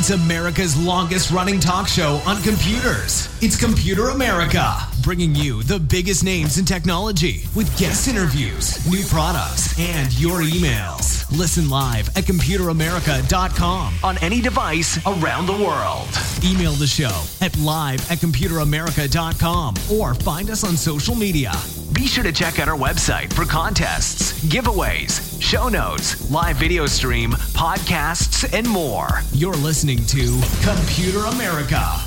It's America's longest running talk show on computers. It's Computer America, bringing you the biggest names in technology with guest interviews, new products, and your emails. Listen live at computeramerica.com on any device around the world. Email the show at live at computeramerica.com or find us on social media. Be sure to check out our website for contests, giveaways, show notes, live video stream, podcasts, and more. You're listening to Computer America.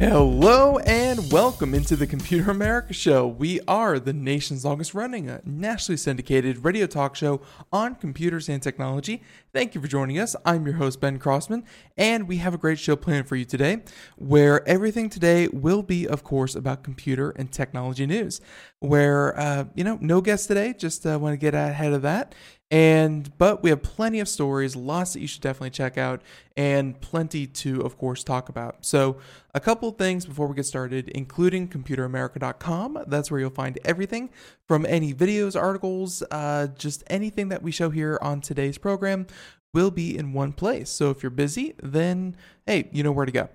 Hello and welcome into the Computer America Show. We are the nation's longest running, uh, nationally syndicated radio talk show on computers and technology. Thank you for joining us. I'm your host, Ben Crossman, and we have a great show planned for you today where everything today will be, of course, about computer and technology news. Where, uh, you know, no guests today, just uh, want to get ahead of that. And but we have plenty of stories, lots that you should definitely check out, and plenty to, of course, talk about. So, a couple things before we get started, including ComputerAmerica.com. That's where you'll find everything from any videos, articles, uh, just anything that we show here on today's program will be in one place. So if you're busy, then hey, you know where to go.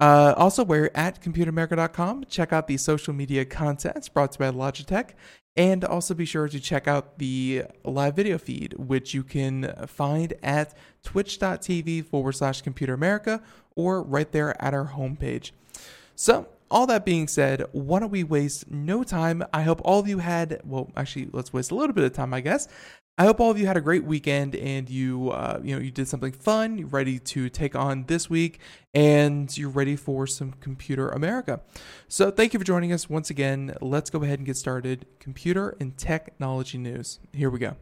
Uh, also, we're at ComputerAmerica.com. Check out the social media contents brought to you by Logitech. And also be sure to check out the live video feed, which you can find at twitch.tv forward slash computer America or right there at our homepage. So, all that being said, why don't we waste no time? I hope all of you had, well, actually, let's waste a little bit of time, I guess. I hope all of you had a great weekend and you, uh, you know, you did something fun. You're ready to take on this week, and you're ready for some Computer America. So, thank you for joining us once again. Let's go ahead and get started. Computer and technology news. Here we go.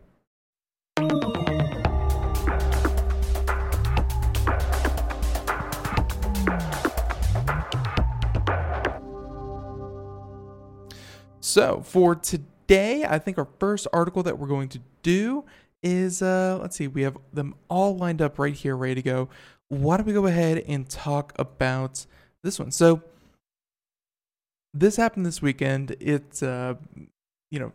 So, for today, I think our first article that we're going to do is uh, let's see, we have them all lined up right here, ready to go. Why don't we go ahead and talk about this one? So, this happened this weekend. It's, uh, you know,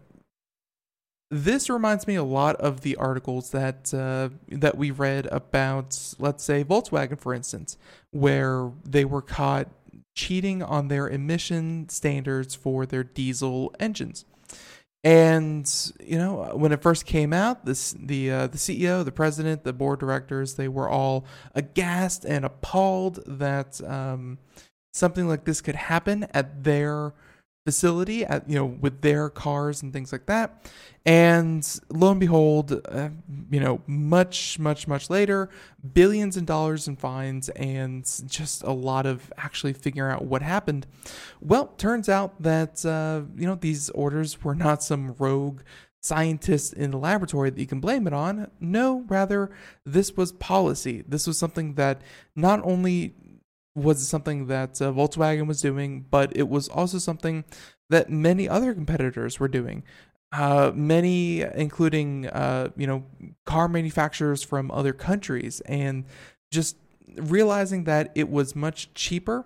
this reminds me a lot of the articles that uh, that we read about, let's say Volkswagen, for instance, where they were caught cheating on their emission standards for their diesel engines. And you know, when it first came out, this the uh, the CEO, the president, the board directors, they were all aghast and appalled that um, something like this could happen at their facility, at you know, with their cars and things like that. And lo and behold, uh, you know, much, much, much later, billions in dollars in fines and just a lot of actually figuring out what happened. Well, turns out that, uh, you know, these orders were not some rogue scientist in the laboratory that you can blame it on. No, rather, this was policy. This was something that not only was something that uh, Volkswagen was doing, but it was also something that many other competitors were doing. Uh, many, including uh, you know, car manufacturers from other countries, and just realizing that it was much cheaper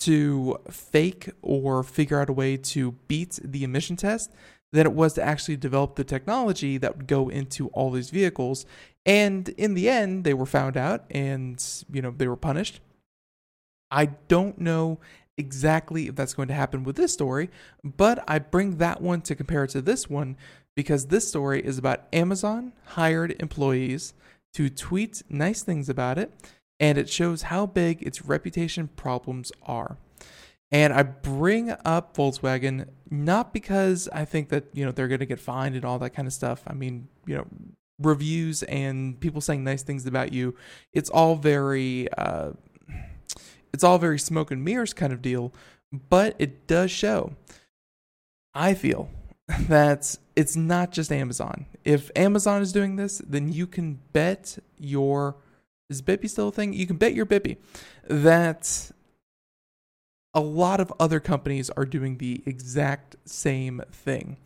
to fake or figure out a way to beat the emission test than it was to actually develop the technology that would go into all these vehicles. And in the end, they were found out and, you know, they were punished. I don't know exactly if that's going to happen with this story, but I bring that one to compare to this one because this story is about Amazon hired employees to tweet nice things about it, and it shows how big its reputation problems are. And I bring up Volkswagen not because I think that, you know, they're going to get fined and all that kind of stuff. I mean, you know, reviews and people saying nice things about you, it's all very uh, it's all very smoke and mirrors kind of deal, but it does show I feel that it's not just Amazon. If Amazon is doing this, then you can bet your is Bippy still a thing? You can bet your Bippy that a lot of other companies are doing the exact same thing.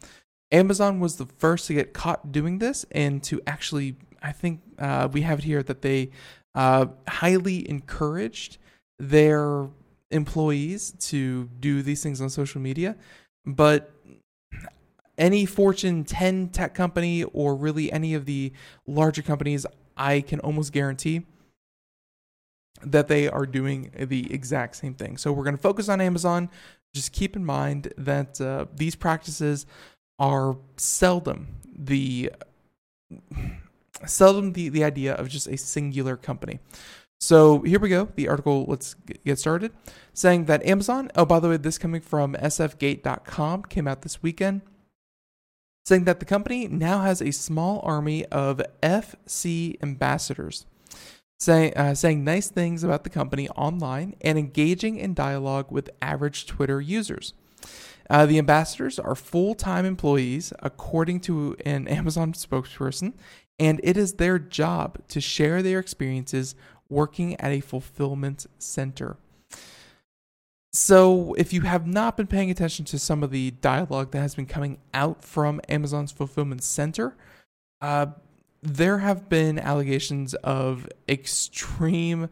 Amazon was the first to get caught doing this and to actually, I think uh, we have it here that they uh, highly encouraged their employees to do these things on social media. But any Fortune 10 tech company or really any of the larger companies, I can almost guarantee that they are doing the exact same thing. So we're going to focus on Amazon. Just keep in mind that uh, these practices are seldom the seldom the, the idea of just a singular company. So here we go. The article, let's get started. Saying that Amazon, oh, by the way, this coming from sfgate.com, came out this weekend. Saying that the company now has a small army of FC ambassadors say, uh, saying nice things about the company online and engaging in dialogue with average Twitter users. Uh, the ambassadors are full time employees, according to an Amazon spokesperson, and it is their job to share their experiences working at a fulfillment center. So, if you have not been paying attention to some of the dialogue that has been coming out from Amazon's fulfillment center, uh, there have been allegations of extreme,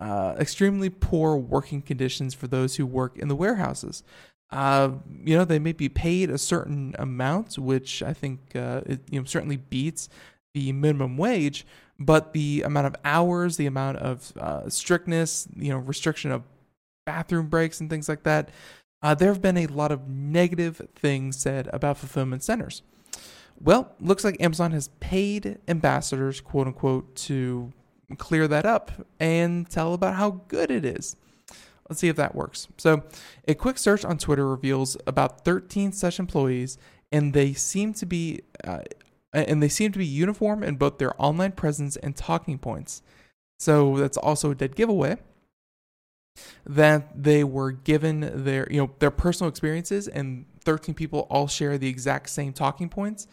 uh, extremely poor working conditions for those who work in the warehouses. Uh, you know, they may be paid a certain amount, which I think uh, it, you know certainly beats the minimum wage, but the amount of hours, the amount of uh, strictness, you know, restriction of bathroom breaks and things like that. Uh, there have been a lot of negative things said about fulfillment centers. Well, looks like Amazon has paid ambassadors, quote unquote, to clear that up and tell about how good it is. Let's see if that works. So, a quick search on Twitter reveals about 13 such employees, and they seem to be uh, and they seem to be uniform in both their online presence and talking points. So that's also a dead giveaway that they were given their you know their personal experiences and 13 people all share the exact same talking points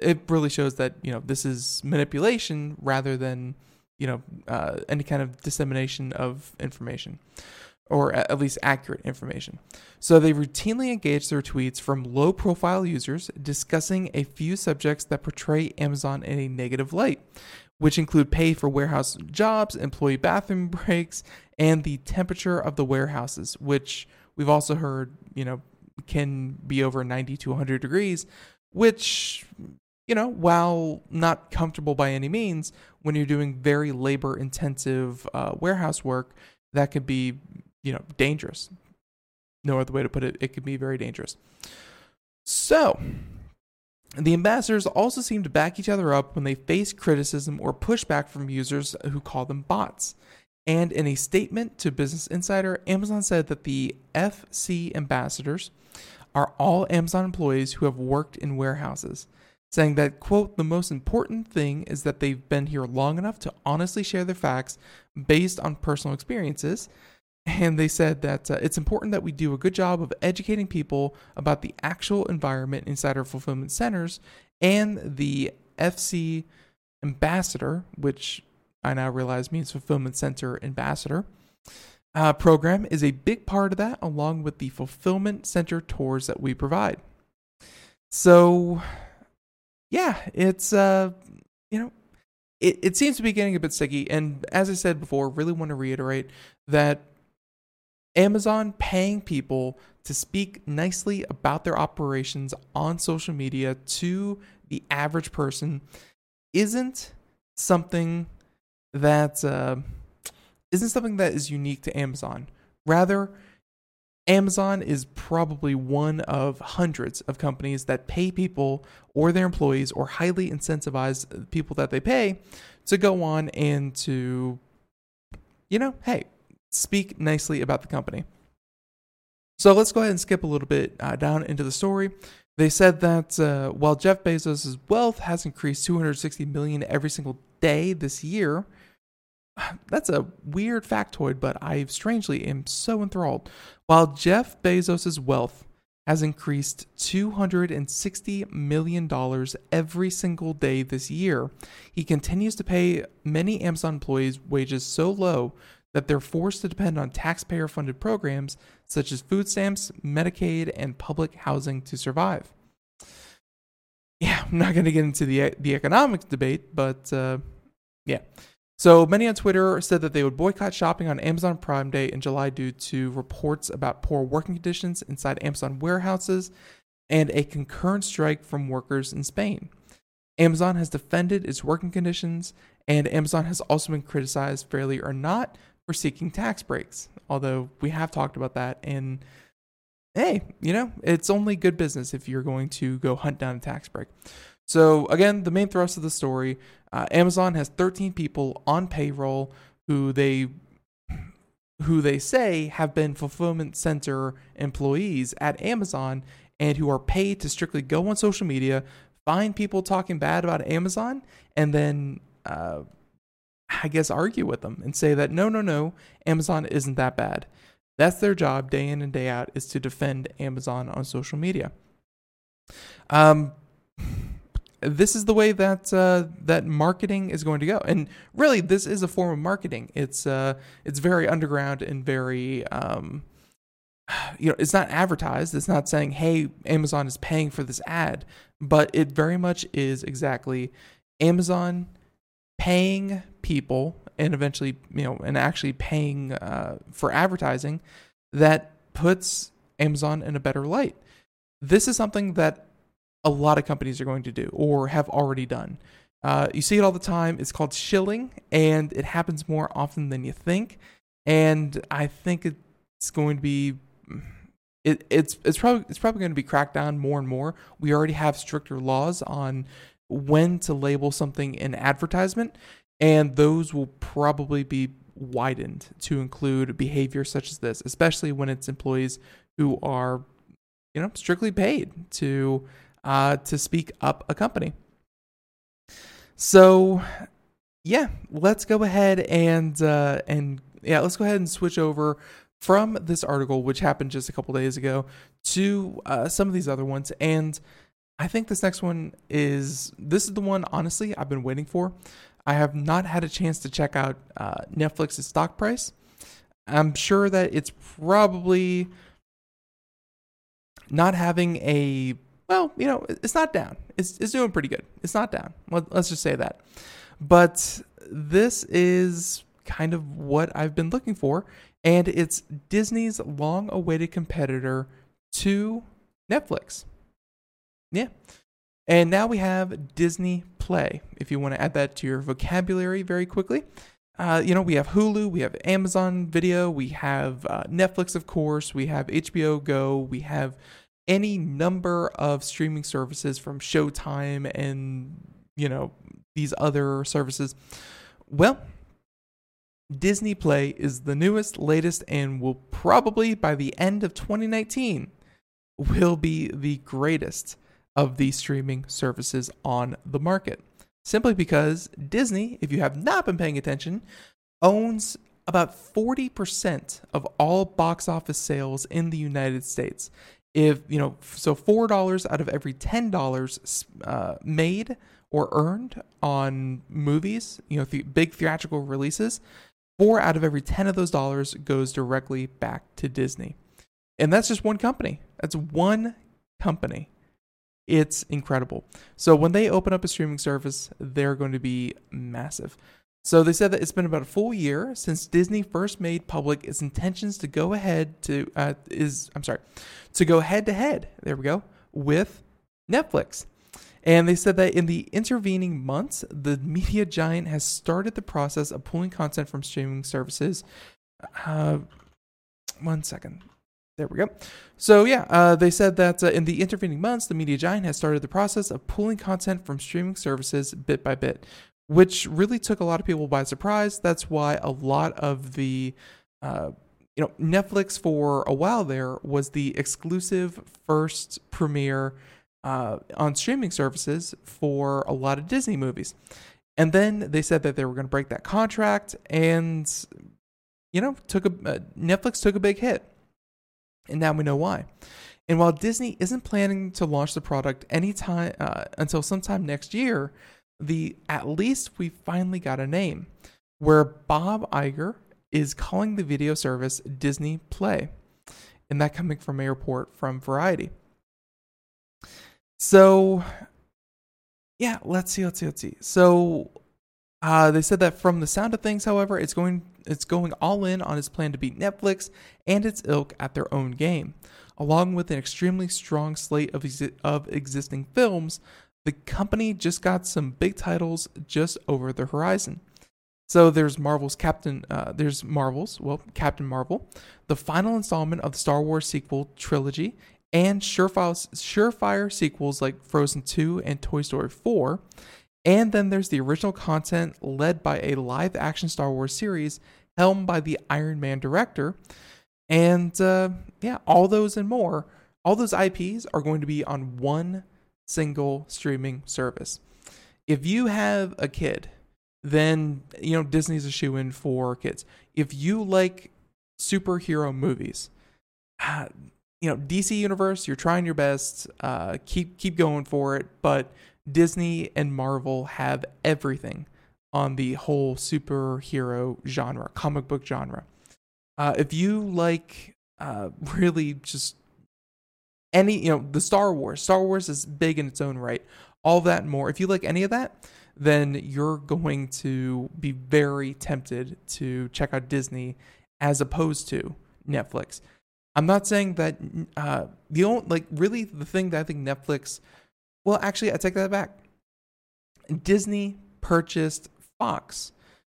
it really shows that you know this is manipulation rather than you know uh, any kind of dissemination of information or at least accurate information. So they routinely engage their tweets from low profile users discussing a few subjects that portray Amazon in a negative light, which include pay for warehouse jobs, employee bathroom breaks, and the temperature of the warehouses, which we've also heard, you know, can be over 90 to 100 degrees, which you know, while not comfortable by any means, when you're doing very labor intensive uh, warehouse work, that could be, you know, dangerous. No other way to put it, it could be very dangerous. So, the ambassadors also seem to back each other up when they face criticism or pushback from users who call them bots. And in a statement to Business Insider, Amazon said that the FC ambassadors are all Amazon employees who have worked in warehouses saying that, quote, the most important thing is that they've been here long enough to honestly share their facts based on personal experiences. And they said that uh, it's important that we do a good job of educating people about the actual environment inside our fulfillment centers. And the FC ambassador, which I now realize means fulfillment center ambassador, uh, program is a big part of that, along with the fulfillment center tours that we provide. So yeah, it's uh, you know, it, it seems to be getting a bit sticky. And as I said before, really want to reiterate that Amazon paying people to speak nicely about their operations on social media to the average person isn't something that uh, not something that is unique to Amazon. Rather, Amazon is probably one of hundreds of companies that pay people or their employees or highly incentivize people that they pay to go on and to, you know, hey, speak nicely about the company. So let's go ahead and skip a little bit uh, down into the story. They said that uh, while Jeff Bezos' wealth has increased 260 million every single day this year, that's a weird factoid, but I strangely am so enthralled. While Jeff Bezos' wealth has increased $260 million every single day this year, he continues to pay many Amazon employees wages so low that they're forced to depend on taxpayer funded programs such as food stamps, Medicaid, and public housing to survive. Yeah, I'm not going to get into the, the economics debate, but uh, yeah. So many on Twitter said that they would boycott shopping on Amazon Prime Day in July due to reports about poor working conditions inside Amazon warehouses and a concurrent strike from workers in Spain. Amazon has defended its working conditions, and Amazon has also been criticized, fairly or not, for seeking tax breaks. Although we have talked about that, and hey, you know, it's only good business if you're going to go hunt down a tax break. So, again, the main thrust of the story uh, Amazon has 13 people on payroll who they who they say have been fulfillment center employees at Amazon and who are paid to strictly go on social media, find people talking bad about Amazon, and then uh, I guess argue with them and say that no, no, no, Amazon isn't that bad. That's their job day in and day out is to defend Amazon on social media. Um, this is the way that uh, that marketing is going to go. And really, this is a form of marketing. It's uh, it's very underground and very um, you know, it's not advertised. It's not saying, "Hey, Amazon is paying for this ad," but it very much is exactly Amazon paying people and eventually, you know, and actually paying uh, for advertising that puts Amazon in a better light. This is something that a lot of companies are going to do or have already done. Uh, you see it all the time. It's called shilling, and it happens more often than you think. And I think it's going to be it, it's it's probably it's probably going to be cracked down more and more. We already have stricter laws on when to label something in advertisement, and those will probably be widened to include behavior such as this, especially when it's employees who are, you know, strictly paid to uh, to speak up a company. So, yeah, let's go ahead and uh, and yeah, let's go ahead and switch over from this article, which happened just a couple days ago, to uh, some of these other ones. And I think this next one is this is the one honestly I've been waiting for. I have not had a chance to check out uh, Netflix's stock price. I'm sure that it's probably not having a well, you know, it's not down. It's it's doing pretty good. It's not down. Let, let's just say that. But this is kind of what I've been looking for, and it's Disney's long-awaited competitor to Netflix. Yeah. And now we have Disney Play. If you want to add that to your vocabulary very quickly, uh, you know, we have Hulu, we have Amazon Video, we have uh, Netflix, of course, we have HBO Go, we have any number of streaming services from Showtime and, you know, these other services. Well, Disney Play is the newest, latest, and will probably by the end of 2019 will be the greatest of these streaming services on the market. Simply because Disney, if you have not been paying attention, owns about 40% of all box office sales in the United States. If you know so four dollars out of every ten dollars uh, made or earned on movies you know big theatrical releases four out of every ten of those dollars goes directly back to disney. And that's just one company. That's one company It's incredible. So when they open up a streaming service, they're going to be massive. So they said that it's been about a full year since Disney first made public its intentions to go ahead to uh, is I'm sorry, to go head to head. There we go with Netflix. And they said that in the intervening months, the media giant has started the process of pulling content from streaming services. Uh, one second. There we go. So, yeah, uh, they said that uh, in the intervening months, the media giant has started the process of pulling content from streaming services bit by bit, which really took a lot of people by surprise. That's why a lot of the, uh, you know, Netflix for a while there was the exclusive first premiere uh, on streaming services for a lot of Disney movies. And then they said that they were going to break that contract, and you know, took a uh, Netflix took a big hit, and now we know why. And while Disney isn't planning to launch the product anytime uh, until sometime next year, the at least we finally got a name, where Bob Iger is calling the video service Disney Play, and that coming from a report from Variety. So, yeah, let's see, let's see, let's see. So, uh, they said that from the sound of things, however, it's going it's going all in on its plan to beat Netflix and its ilk at their own game. Along with an extremely strong slate of exi- of existing films, the company just got some big titles just over the horizon. So there's Marvel's Captain, uh, there's Marvel's, well, Captain Marvel, the final installment of the Star Wars sequel trilogy, and surefire, surefire sequels like Frozen 2 and Toy Story 4. And then there's the original content led by a live action Star Wars series helmed by the Iron Man director. And uh, yeah, all those and more, all those IPs are going to be on one single streaming service. If you have a kid, then you know Disney's a shoe in for kids. If you like superhero movies, uh, you know DC Universe, you're trying your best. Uh, keep keep going for it. But Disney and Marvel have everything on the whole superhero genre, comic book genre. Uh, if you like uh, really just any, you know, the Star Wars, Star Wars is big in its own right. All that and more. If you like any of that, then you're going to be very tempted to check out Disney as opposed to Netflix. I'm not saying that uh, the only like really the thing that I think Netflix. Well, actually, I take that back. Disney purchased Fox,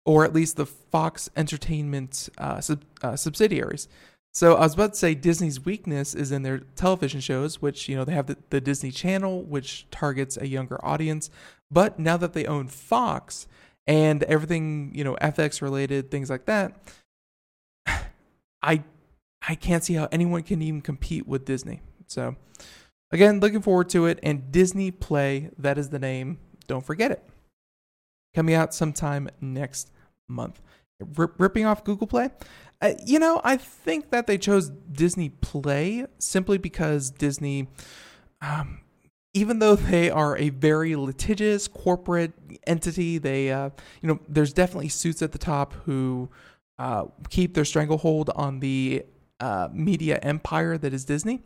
or at least the Fox Entertainment uh, sub, uh, subsidiaries. So I was about to say Disney's weakness is in their television shows, which you know they have the, the Disney Channel, which targets a younger audience. But now that they own Fox and everything you know FX related things like that, I I can't see how anyone can even compete with Disney. So again, looking forward to it. And Disney Play, that is the name. Don't forget it. Coming out sometime next month. R- ripping off Google Play. Uh, you know, I think that they chose Disney Play simply because Disney, um, even though they are a very litigious corporate entity, they, uh, you know, there's definitely suits at the top who uh, keep their stranglehold on the uh, media empire that is Disney.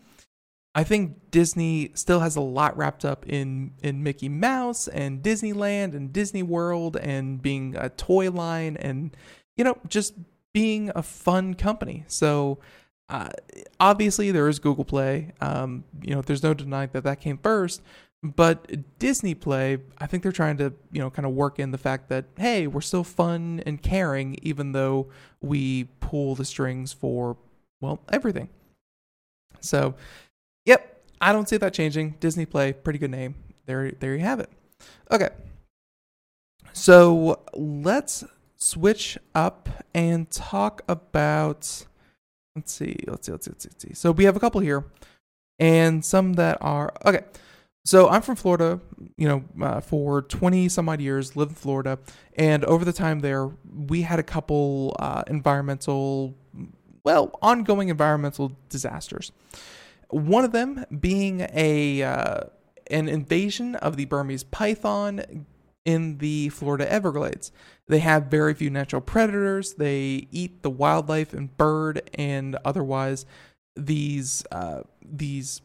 I think Disney still has a lot wrapped up in in Mickey Mouse and Disneyland and Disney World and being a toy line and you know just being a fun company. So uh, obviously there is Google Play. Um, you know, there's no denying that that came first. But Disney Play, I think they're trying to, you know, kind of work in the fact that hey, we're still fun and caring, even though we pull the strings for well everything. So, yep, I don't see that changing. Disney Play, pretty good name. There, there you have it. Okay, so let's switch up and talk about. Let's see, let's see, let's see, let's see. Let's see. So we have a couple here, and some that are okay. So I'm from Florida, you know, uh, for 20 some odd years, lived in Florida, and over the time there, we had a couple uh, environmental, well, ongoing environmental disasters. One of them being a uh, an invasion of the Burmese python in the Florida Everglades. They have very few natural predators. They eat the wildlife and bird and otherwise these uh, these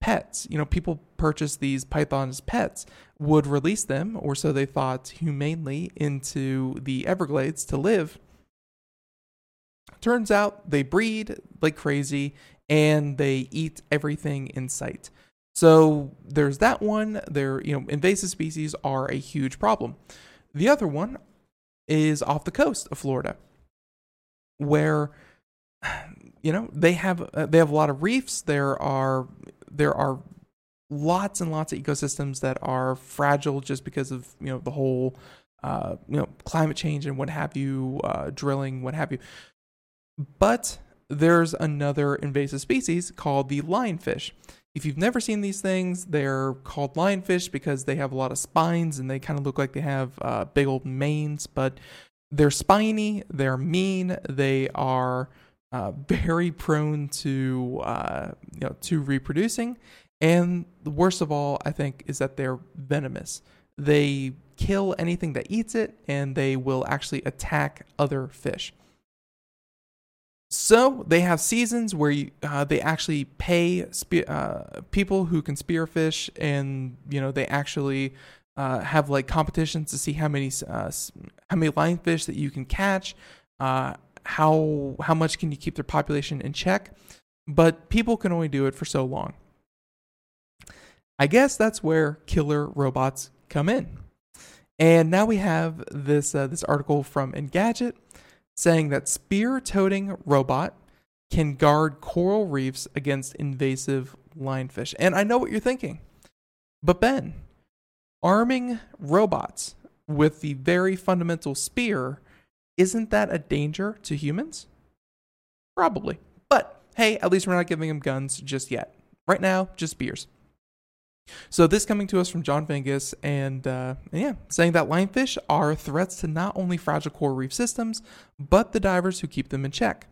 pets. You know, people purchase these pythons pets, would release them, or so they thought, humanely into the Everglades to live. Turns out they breed like crazy and they eat everything in sight. So there's that one. There, you know, invasive species are a huge problem. The other one is off the coast of Florida, where you know they have uh, they have a lot of reefs. There are there are lots and lots of ecosystems that are fragile just because of you know the whole uh, you know climate change and what have you, uh, drilling, what have you. But there's another invasive species called the lionfish. If you've never seen these things, they're called lionfish because they have a lot of spines and they kind of look like they have uh, big old manes, but they're spiny, they're mean, they are uh, very prone to uh, you know to reproducing, and the worst of all, I think, is that they're venomous. They kill anything that eats it, and they will actually attack other fish. So they have seasons where you, uh, they actually pay spe- uh, people who can spearfish, and you know they actually uh, have like competitions to see how many uh, how many lionfish that you can catch, uh, how how much can you keep their population in check. But people can only do it for so long. I guess that's where killer robots come in. And now we have this uh, this article from Engadget saying that spear toting robot can guard coral reefs against invasive lionfish. And I know what you're thinking. But Ben, arming robots with the very fundamental spear, isn't that a danger to humans? Probably. But hey, at least we're not giving them guns just yet. Right now, just spears. So this coming to us from Jon Fingas, and, uh, yeah, saying that lionfish are threats to not only fragile coral reef systems, but the divers who keep them in check.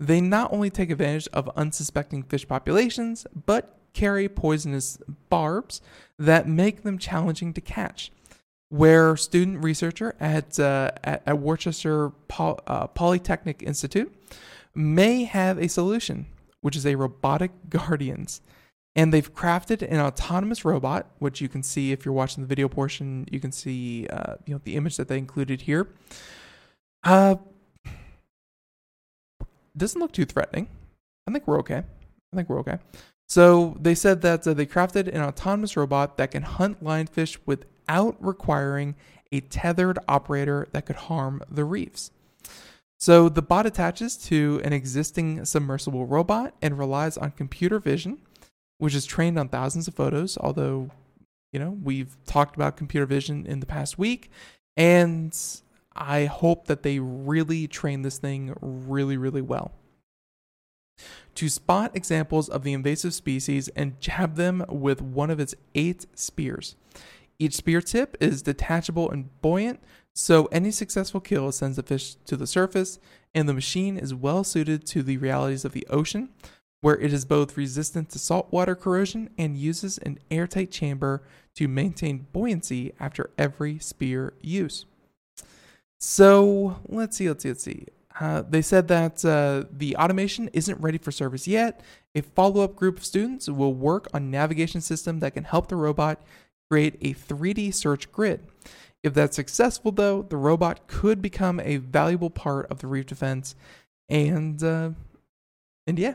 They not only take advantage of unsuspecting fish populations, but carry poisonous barbs that make them challenging to catch. Where student researcher at uh, at, at, Worcester Poly- uh, Polytechnic Institute may have a solution, which is a robotic guardians and they've crafted an autonomous robot, which you can see if you're watching the video portion. You can see, uh, you know, the image that they included here. Uh, doesn't look too threatening. I think we're okay. I think we're okay. So they said that uh, they crafted an autonomous robot that can hunt lionfish without requiring a tethered operator that could harm the reefs. So the bot attaches to an existing submersible robot and relies on computer vision which is trained on thousands of photos, although, you know, we've talked about computer vision in the past week. And I hope that they really train this thing really, really well. To spot examples of the invasive species and jab them with one of its eight spears. Each spear tip is detachable and buoyant, so any successful kill sends the fish to the surface, and the machine is well suited to the realities of the ocean, where it is both resistant to saltwater corrosion and uses an airtight chamber to maintain buoyancy after every spear use. So let's see, let's see, let's see. Uh, they said that uh, the automation isn't ready for service yet. A follow up group of students will work on navigation system that can help the robot create a 3D search grid. If that's successful, though, the robot could become a valuable part of the reef defense. And uh, and yeah,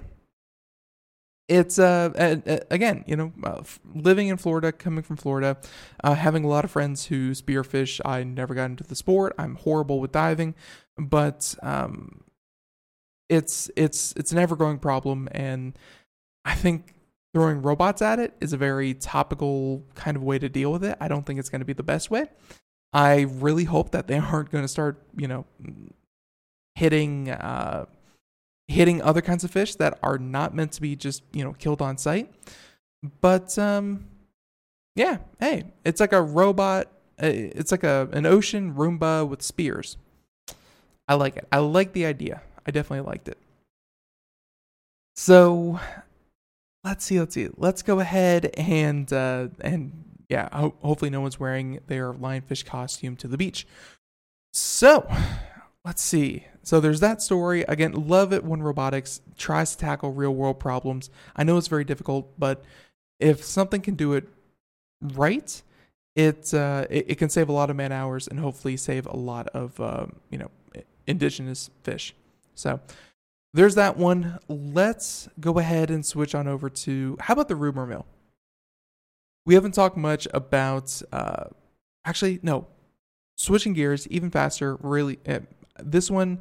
it's uh, again, you know, uh, living in Florida, coming from Florida, uh, having a lot of friends who spearfish. I never got into the sport. I'm horrible with diving, but um, it's it's it's an ever growing problem, and I think throwing robots at it is a very topical kind of way to deal with it. I don't think it's going to be the best way. I really hope that they aren't going to start, you know, hitting. Hitting other kinds of fish that are not meant to be just you know killed on sight. But um, yeah, hey, it's like a robot. Uh, it's like a an ocean Roomba with spears. I like it. I like the idea. I definitely liked it. So let's see. Let's see. Let's go ahead and uh, and yeah. Ho- hopefully, no one's wearing their lionfish costume to the beach. So let's see. So there's that story. Again, love it when robotics tries to tackle real world problems. I know it's very difficult, but if something can do it right, it, uh, it it can save a lot of man hours and hopefully save a lot of um, you know indigenous fish. So there's that one. Let's go ahead and switch on over to how about the rumor mill? We haven't talked much about. Uh, actually, no. Switching gears even faster. Really, uh, this one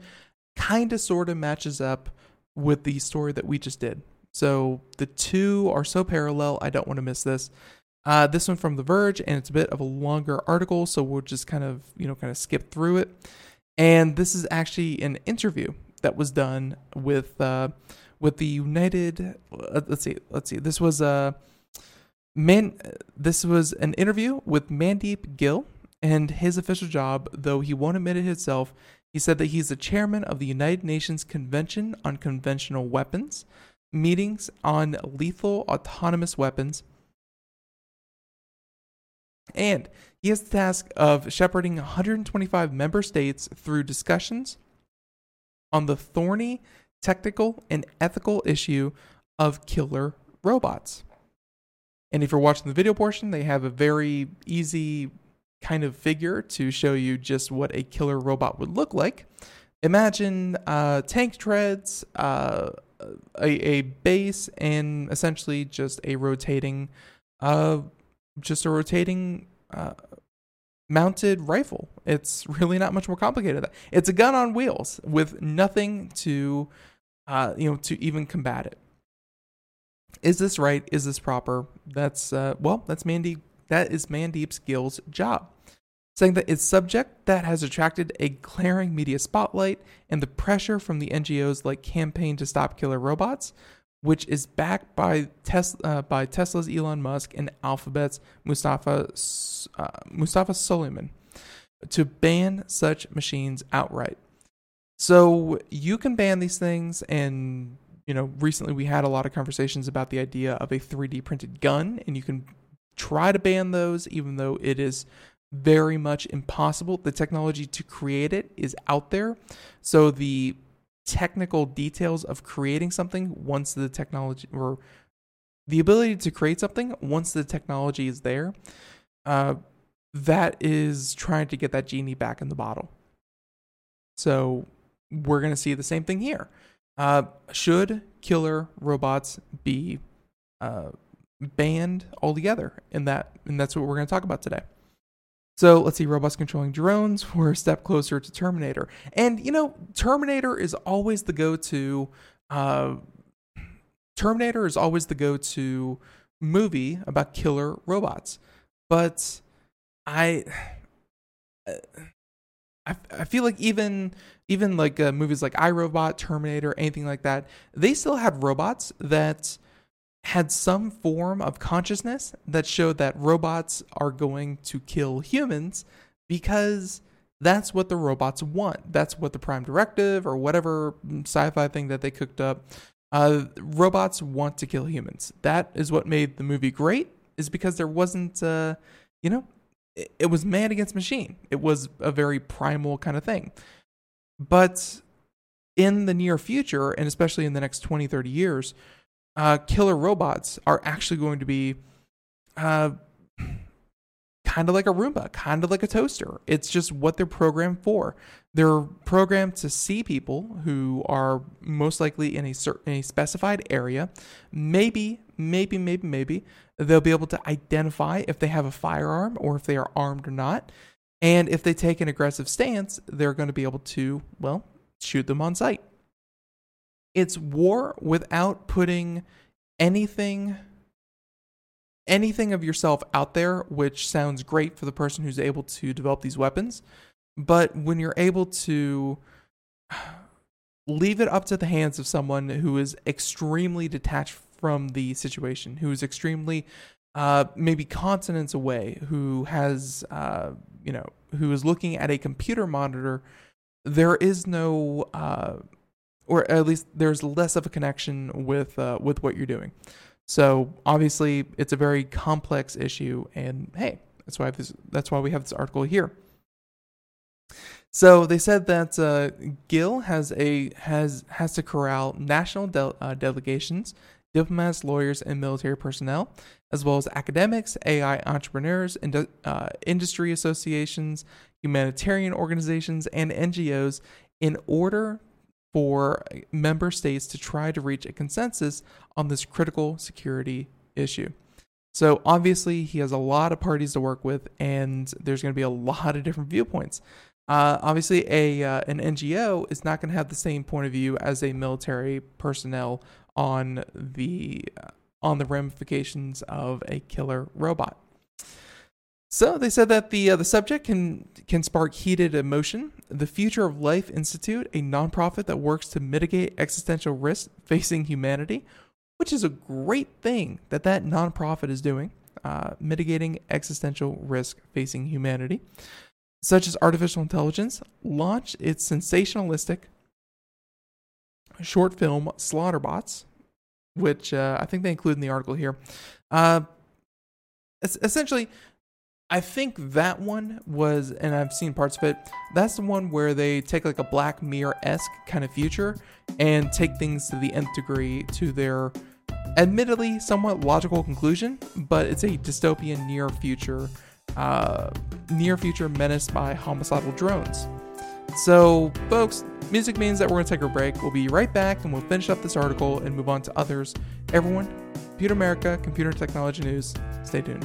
kind of sort of matches up with the story that we just did. So the two are so parallel. I don't want to miss this. Uh, this one from The Verge, and it's a bit of a longer article, so we'll just kind of you know kind of skip through it. And this is actually an interview that was done with uh, with the United. Uh, let's see, let's see. This was a uh, man. This was an interview with Mandeep Gill, and his official job, though he won't admit it himself, he said that he's the chairman of the United Nations Convention on Conventional Weapons, meetings on lethal autonomous weapons, and he has the task of shepherding 125 member states through discussions on the thorny technical and ethical issue of killer robots. And if you're watching the video portion, they have a very easy kind of figure to show you just what a killer robot would look like. Imagine uh, tank treads, uh, a, a base, and essentially just a rotating, uh, just a rotating uh, mounted rifle. It's really not much more complicated. Than that. It's a gun on wheels with nothing to, uh, you know, to even combat it. Is this right? Is this proper? That's uh, well, that's Mandy. That is Mandeep's Gill's job. Saying that it's subject that has attracted a glaring media spotlight and the pressure from the NGOs like Campaign to Stop Killer Robots which is backed by Tesla, uh, by Tesla's Elon Musk and Alphabet's Mustafa uh, Mustafa Suleyman to ban such machines outright. So you can ban these things, and you know, recently we had a lot of conversations about the idea of a 3D printed gun, and you can try to ban those, even though it is very much impossible. The technology to create it is out there, so the technical details of creating something once the technology or the ability to create something once the technology is there uh, that is trying to get that genie back in the bottle. So we're going to see the same thing here. Uh, should killer robots be uh, banned altogether and that and that's what we're going to talk about today so let's see, robots controlling drones. We're a step closer to Terminator. And, you know, Terminator is always the go to. Uh, Terminator is always the go to movie about killer robots. But I. I, I feel like even even like uh, movies like iRobot, Terminator, anything like that, they still had robots that had some form of consciousness that showed that robots are going to kill humans because that's what the robots want. That's what the Prime Directive or whatever sci fi thing that they cooked up. Uh, robots want to kill humans. That is what made the movie great, is because there wasn't, uh, you know, it, it was man against machine. It was a very primal kind of thing. But in the near future, and especially in the next 20, 30 years, uh, killer robots are actually going to be uh, kind of like a Roomba, kind of like a toaster. It's just what they're programmed for. They're programmed to see people who are most likely in a certain a specified area. Maybe, maybe, maybe, maybe they'll be able to identify if they have a firearm or if they are armed or not. And if they take an aggressive stance, they're going to be able to, well, shoot them on sight it's war without putting anything anything of yourself out there which sounds great for the person who's able to develop these weapons but when you're able to leave it up to the hands of someone who is extremely detached from the situation who is extremely uh, maybe continents away who has uh, you know who is looking at a computer monitor there is no uh, or at least there's less of a connection with uh, with what you're doing. So obviously, it's a very complex issue, and hey, that's why this, that's why we have this article here. So they said that uh, Gill has a has has to corral national de- uh, delegations diplomats, lawyers, and military personnel, as well as academics, AI entrepreneurs, indu- uh, industry associations, humanitarian organizations, and NGOs in order for member states to try to reach a consensus on this critical security issue. So obviously, he has a lot of parties to work with, and there's going to be a lot of different viewpoints. Uh, obviously, a uh, an NGO is not going to have the same point of view as a military personnel on the uh, on the ramifications of a killer robot. So they said that the uh, the subject can can spark heated emotion. The Future of Life Institute, a nonprofit that works to mitigate existential risks facing humanity, which is a great thing that that nonprofit is doing, uh, mitigating existential risk facing humanity, such as artificial intelligence, launched its sensationalistic short film Slaughterbots, which uh, I think they include in the article here. Uh, essentially, I think that one was, and I've seen parts of it. That's the one where they take like a Black Mirror esque kind of future and take things to the nth degree to their, admittedly, somewhat logical conclusion. But it's a dystopian near future, uh, near future menaced by homicidal drones. So, folks, music means that we're to take a break. We'll be right back and we'll finish up this article and move on to others. Everyone, Computer America, Computer Technology News, stay tuned.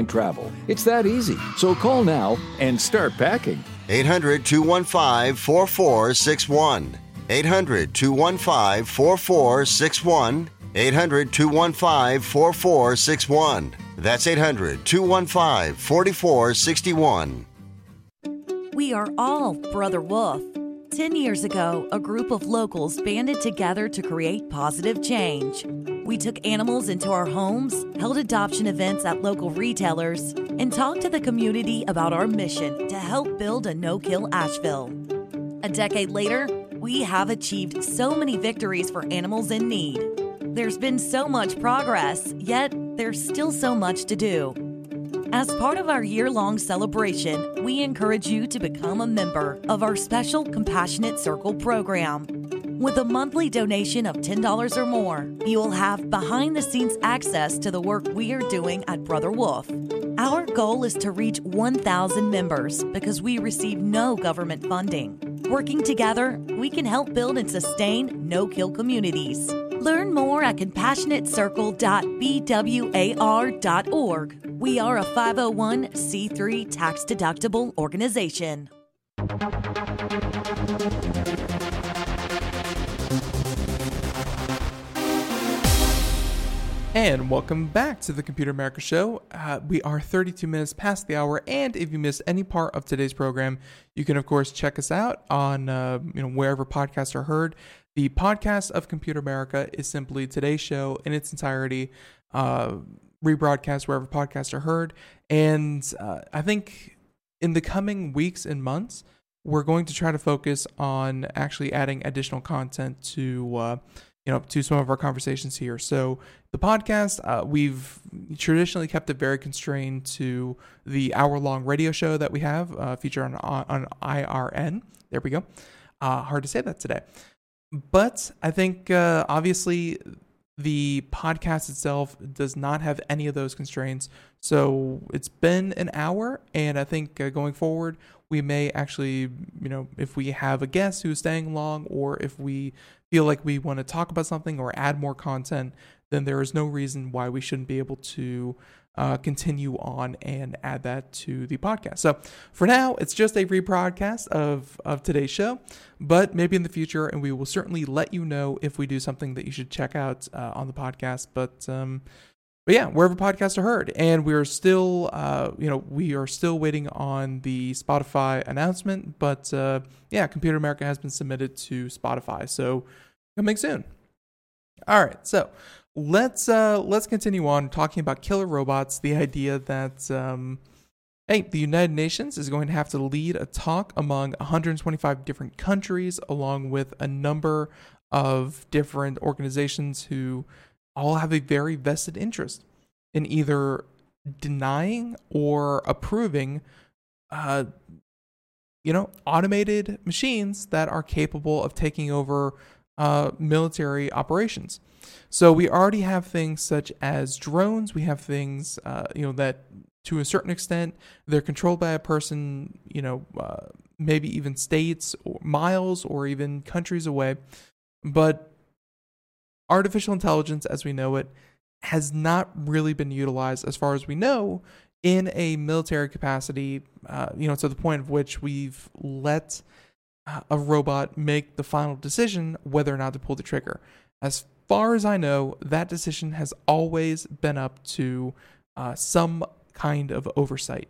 airline travel. It's that easy. So call now and start packing. 800 215 4461. 800 215 4461. 800 215 4461. That's 800 215 4461. We are all Brother Wolf. Ten years ago, a group of locals banded together to create positive change. We took animals into our homes, held adoption events at local retailers, and talked to the community about our mission to help build a no kill Asheville. A decade later, we have achieved so many victories for animals in need. There's been so much progress, yet there's still so much to do. As part of our year long celebration, we encourage you to become a member of our special Compassionate Circle program. With a monthly donation of $10 or more, you will have behind the scenes access to the work we are doing at Brother Wolf. Our goal is to reach 1,000 members because we receive no government funding. Working together, we can help build and sustain no kill communities. Learn more at compassionatecircle.bwar.org. We are a 501c3 tax deductible organization. And welcome back to the Computer America Show. Uh, we are 32 minutes past the hour, and if you missed any part of today's program, you can of course check us out on uh, you know wherever podcasts are heard. The podcast of Computer America is simply today's show in its entirety, uh, rebroadcast wherever podcasts are heard. And uh, I think in the coming weeks and months, we're going to try to focus on actually adding additional content to uh, you know to some of our conversations here. So the podcast uh, we've traditionally kept it very constrained to the hour long radio show that we have uh, featured on on IRN. There we go. Uh, hard to say that today, but I think uh, obviously the podcast itself does not have any of those constraints. So it's been an hour, and I think uh, going forward, we may actually, you know, if we have a guest who's staying long, or if we feel like we want to talk about something or add more content, then there is no reason why we shouldn't be able to uh, continue on and add that to the podcast. So for now, it's just a rebroadcast of of today's show, but maybe in the future, and we will certainly let you know if we do something that you should check out uh, on the podcast. But um, but yeah, wherever podcasts are heard, and we're still, uh, you know, we are still waiting on the Spotify announcement. But uh, yeah, Computer America has been submitted to Spotify, so coming soon. All right, so let's uh, let's continue on talking about killer robots. The idea that um, hey, the United Nations is going to have to lead a talk among 125 different countries, along with a number of different organizations who all have a very vested interest in either denying or approving uh, you know automated machines that are capable of taking over uh, military operations so we already have things such as drones we have things uh, you know that to a certain extent they're controlled by a person you know uh, maybe even states or miles or even countries away but artificial intelligence as we know it has not really been utilized, as far as we know, in a military capacity. Uh, you know, to the point of which we've let uh, a robot make the final decision whether or not to pull the trigger. As far as I know, that decision has always been up to uh, some kind of oversight.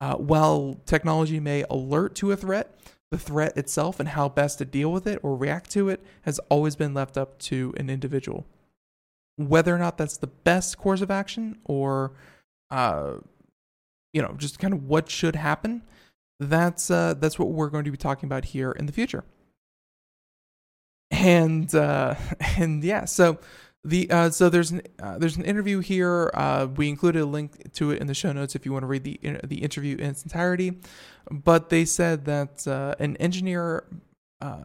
Uh, while technology may alert to a threat, the threat itself and how best to deal with it or react to it has always been left up to an individual. Whether or not that's the best course of action or, uh, you know, just kind of what should happen, that's uh, that's what we're going to be talking about here in the future. And uh, and yeah, so the uh, so there's an uh, there's an interview here. Uh, we included a link to it in the show notes if you want to read the the interview in its entirety. But they said that uh, an engineer. Uh,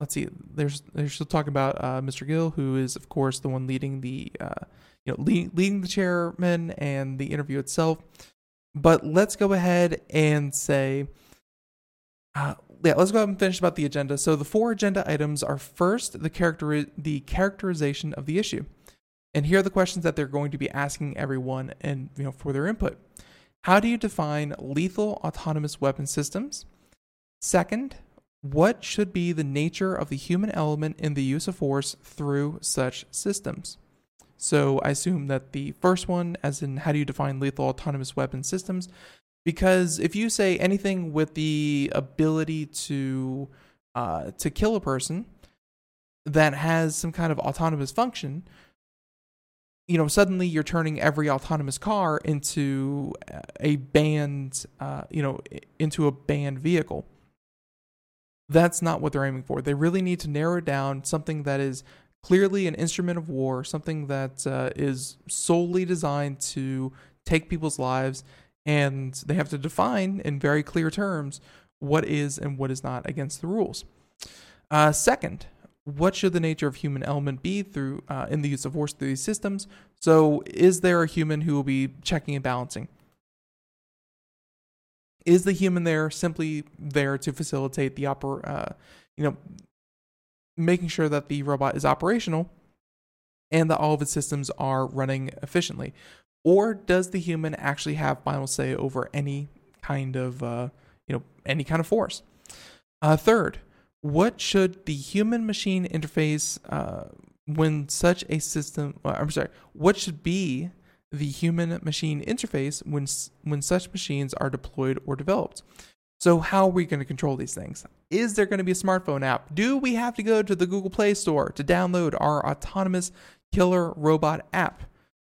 let's see. There's they're still talking about uh, Mr. Gill, who is of course the one leading the you know lead, leading the chairman and the interview itself. But let's go ahead and say yeah, let's go ahead and finish about the agenda. So the four agenda items are first the character the characterization of the issue. And here are the questions that they're going to be asking everyone and you know for their input. How do you define lethal autonomous weapon systems? Second, what should be the nature of the human element in the use of force through such systems? So I assume that the first one, as in how do you define lethal autonomous weapon systems, because if you say anything with the ability to uh, to kill a person that has some kind of autonomous function, you know, suddenly you're turning every autonomous car into a banned, uh, you know, into a banned vehicle. That's not what they're aiming for. They really need to narrow down something that is clearly an instrument of war, something that uh, is solely designed to take people's lives and they have to define in very clear terms what is and what is not against the rules. Uh, second, what should the nature of human element be through uh, in the use of force through these systems? So, is there a human who will be checking and balancing? Is the human there simply there to facilitate the oper, uh, you know, making sure that the robot is operational and that all of its systems are running efficiently? Or does the human actually have final say over any kind of uh, you know any kind of force? Uh, third, what should the human machine interface uh, when such a system? Uh, I'm sorry, what should be the human machine interface when when such machines are deployed or developed? So how are we going to control these things? Is there going to be a smartphone app? Do we have to go to the Google Play Store to download our autonomous killer robot app?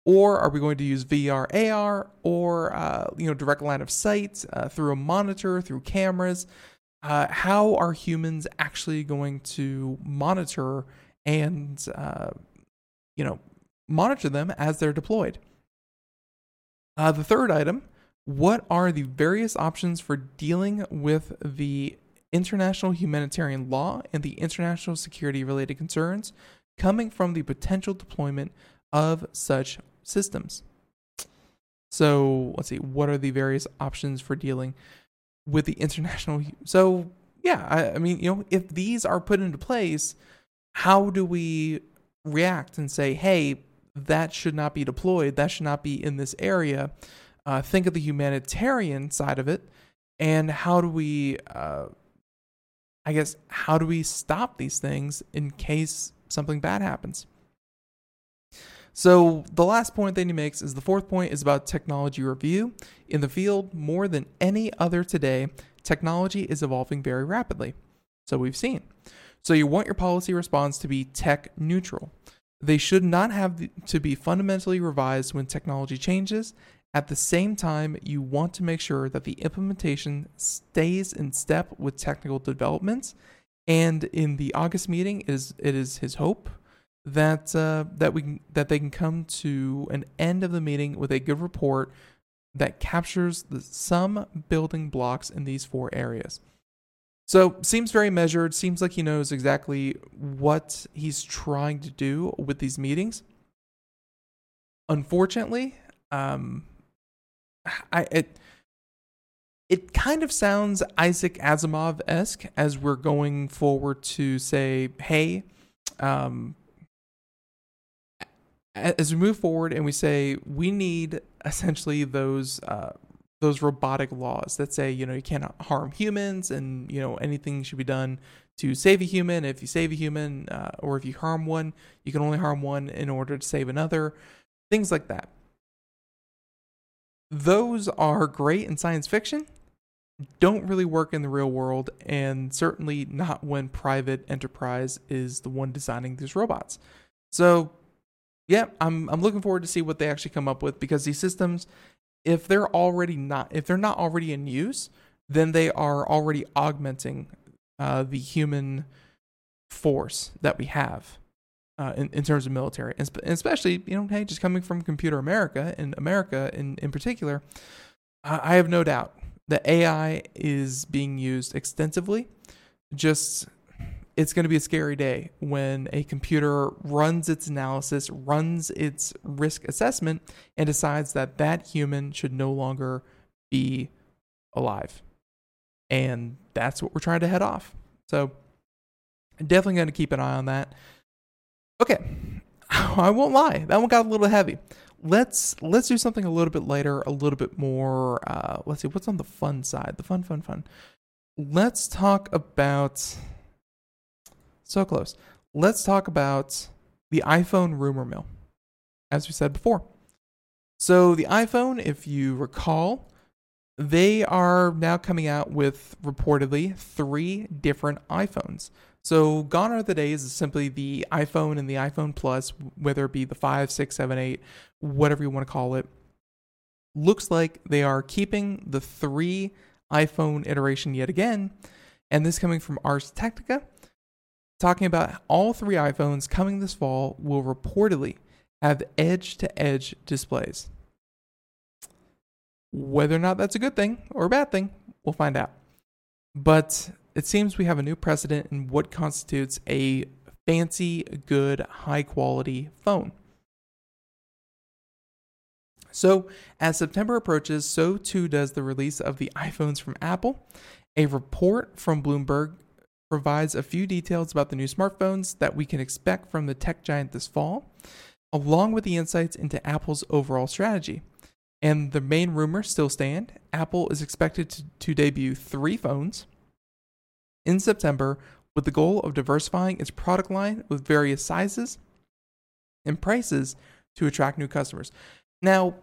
Or are we going to use VR, AR, or uh, you know direct line of sight uh, through a monitor, through cameras? Uh, how are humans actually going to monitor and uh, you know monitor them as they're deployed? Uh, the third item: What are the various options for dealing with the international humanitarian law and the international security related concerns coming from the potential deployment of such systems. So let's see, what are the various options for dealing with the international? So yeah, I, I mean, you know, if these are put into place, how do we react and say, hey, that should not be deployed. That should not be in this area. Uh, think of the humanitarian side of it, and how do we, uh, I guess, how do we stop these things in case something bad happens? So the last point that he makes is the fourth point is about technology review. In the field, more than any other today, technology is evolving very rapidly. So we've seen. So you want your policy response to be tech neutral. They should not have to be fundamentally revised when technology changes. At the same time, you want to make sure that the implementation stays in step with technical developments. And in the August meeting, it is it is his hope that uh, that we that they can come to an end of the meeting with a good report that captures the, some building blocks in these four areas. So seems very measured. Seems like he knows exactly what he's trying to do with these meetings. Unfortunately, um, I it it kind of sounds Isaac Asimov esque as we're going forward to say, hey, um, as we move forward and we say we need essentially those uh, those robotic laws that say you know you cannot harm humans and you know anything should be done to save a human. If you save a human uh, or if you harm one you can only harm one in order to save another things like that. Those are great in science fiction don't really work in the real world and certainly not when private enterprise is the one designing these robots. So yeah, I'm I'm looking forward to see what they actually come up with because these systems, if they're already not if they're not already in use, then they are already augmenting uh, the human force that we have uh, in, in terms of military, and, especially you know, hey, just coming from Computer America and America in in particular, I have no doubt that AI is being used extensively. Just it's going to be a scary day when a computer runs its analysis, runs its risk assessment, and decides that that human should no longer be alive. And that's what we're trying to head off. So, definitely going to keep an eye on that. Okay, I won't lie, that one got a little heavy. Let's let's do something a little bit lighter, a little bit more. Uh, let's see what's on the fun side. The fun, fun, fun. Let's talk about so close. Let's talk about the iPhone rumor mill, as we said before. So, the iPhone, if you recall, they are now coming out with reportedly three different iPhones. So, gone are the days of simply the iPhone and the iPhone Plus, whether it be the 5, 6, 7, 8, whatever you want to call it. Looks like they are keeping the three iPhone iteration yet again. And this coming from Ars Technica talking about all three iPhones coming this fall will reportedly have edge to edge displays. Whether or not that's a good thing or a bad thing, we'll find out. But it seems we have a new precedent in what constitutes a fancy, good, high quality phone. So, as September approaches, so too does the release of the iPhones from Apple. A report from Bloomberg provides a few details about the new smartphones that we can expect from the tech giant this fall, along with the insights into Apple's overall strategy. And the main rumors still stand Apple is expected to, to debut three phones in September with the goal of diversifying its product line with various sizes and prices to attract new customers. Now,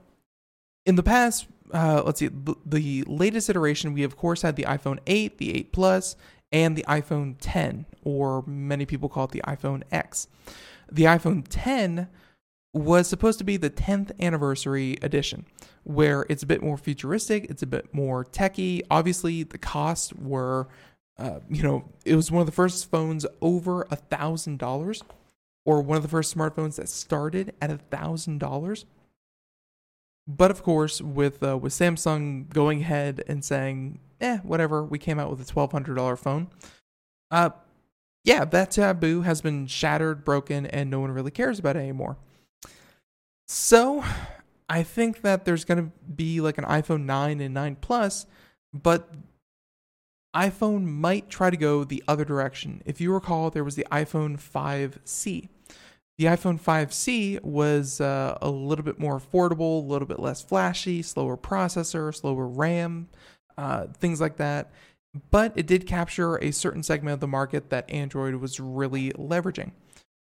in the past, uh, let's see, the, the latest iteration, we of course had the iPhone 8, the 8 Plus, and the iPhone 10, or many people call it the iPhone X. The iPhone 10 was supposed to be the 10th anniversary edition, where it's a bit more futuristic, it's a bit more techy. Obviously, the costs were, uh, you know, it was one of the first phones over a thousand dollars, or one of the first smartphones that started at a thousand dollars. But of course, with uh, with Samsung going ahead and saying, "Eh, whatever," we came out with a twelve hundred dollar phone. Uh, yeah, that taboo has been shattered, broken, and no one really cares about it anymore. So, I think that there's going to be like an iPhone 9 and 9 Plus, but iPhone might try to go the other direction. If you recall, there was the iPhone 5C. The iPhone 5C was uh, a little bit more affordable, a little bit less flashy, slower processor, slower RAM, uh, things like that. But it did capture a certain segment of the market that Android was really leveraging.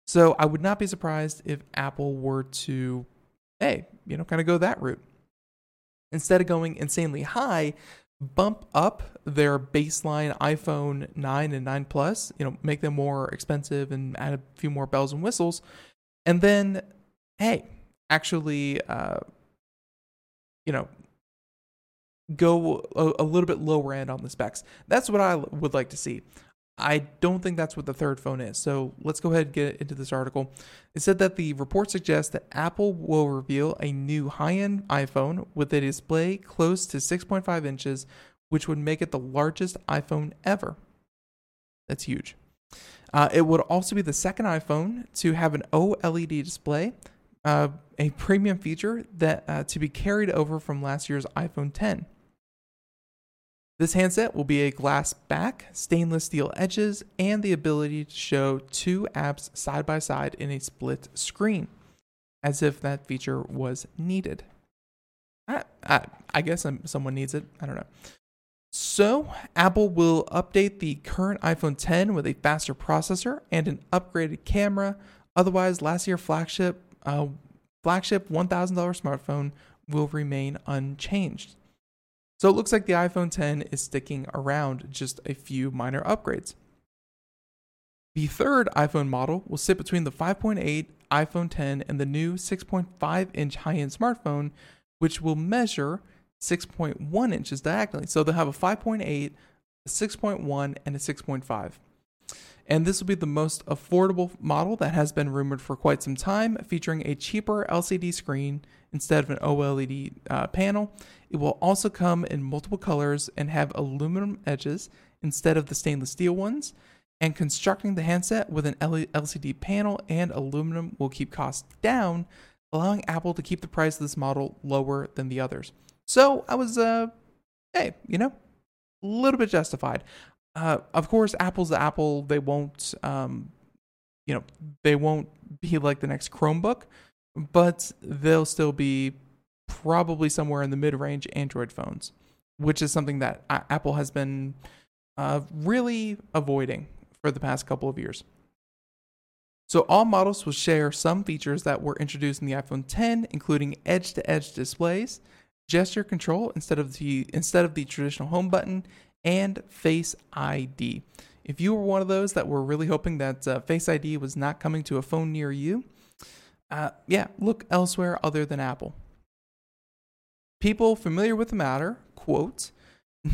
So I would not be surprised if Apple were to, hey, you know, kind of go that route. Instead of going insanely high, bump up their baseline iPhone 9 and 9 Plus, you know, make them more expensive and add a few more bells and whistles. And then, hey, actually, uh, you know, go a, a little bit lower end on the specs. That's what I would like to see. I don't think that's what the third phone is. So let's go ahead and get into this article. It said that the report suggests that Apple will reveal a new high end iPhone with a display close to 6.5 inches, which would make it the largest iPhone ever. That's huge. Uh, it would also be the second iPhone to have an OLED display, uh, a premium feature that uh, to be carried over from last year's iPhone 10. This handset will be a glass back, stainless steel edges, and the ability to show two apps side by side in a split screen, as if that feature was needed. I, I, I guess someone needs it. I don't know. So, Apple will update the current iPhone 10 with a faster processor and an upgraded camera. Otherwise, last year's flagship uh, flagship $1,000 smartphone will remain unchanged. So it looks like the iPhone 10 is sticking around just a few minor upgrades. The third iPhone model will sit between the 5.8 iPhone 10 and the new 6.5 inch high end smartphone, which will measure 6.1 inches diagonally. So they'll have a 5.8, a 6.1, and a 6.5. And this will be the most affordable model that has been rumored for quite some time, featuring a cheaper LCD screen instead of an OLED uh, panel. It will also come in multiple colors and have aluminum edges instead of the stainless steel ones. And constructing the handset with an LCD panel and aluminum will keep costs down, allowing Apple to keep the price of this model lower than the others. So I was, uh, hey, you know, a little bit justified. Uh, of course, Apple's the Apple. They won't, um, you know, they won't be like the next Chromebook, but they'll still be probably somewhere in the mid-range Android phones, which is something that Apple has been uh, really avoiding for the past couple of years. So all models will share some features that were introduced in the iPhone 10, including edge-to-edge displays, gesture control instead of the instead of the traditional home button, and Face ID. If you were one of those that were really hoping that uh, Face ID was not coming to a phone near you, uh, yeah, look elsewhere other than Apple. People familiar with the matter, quote,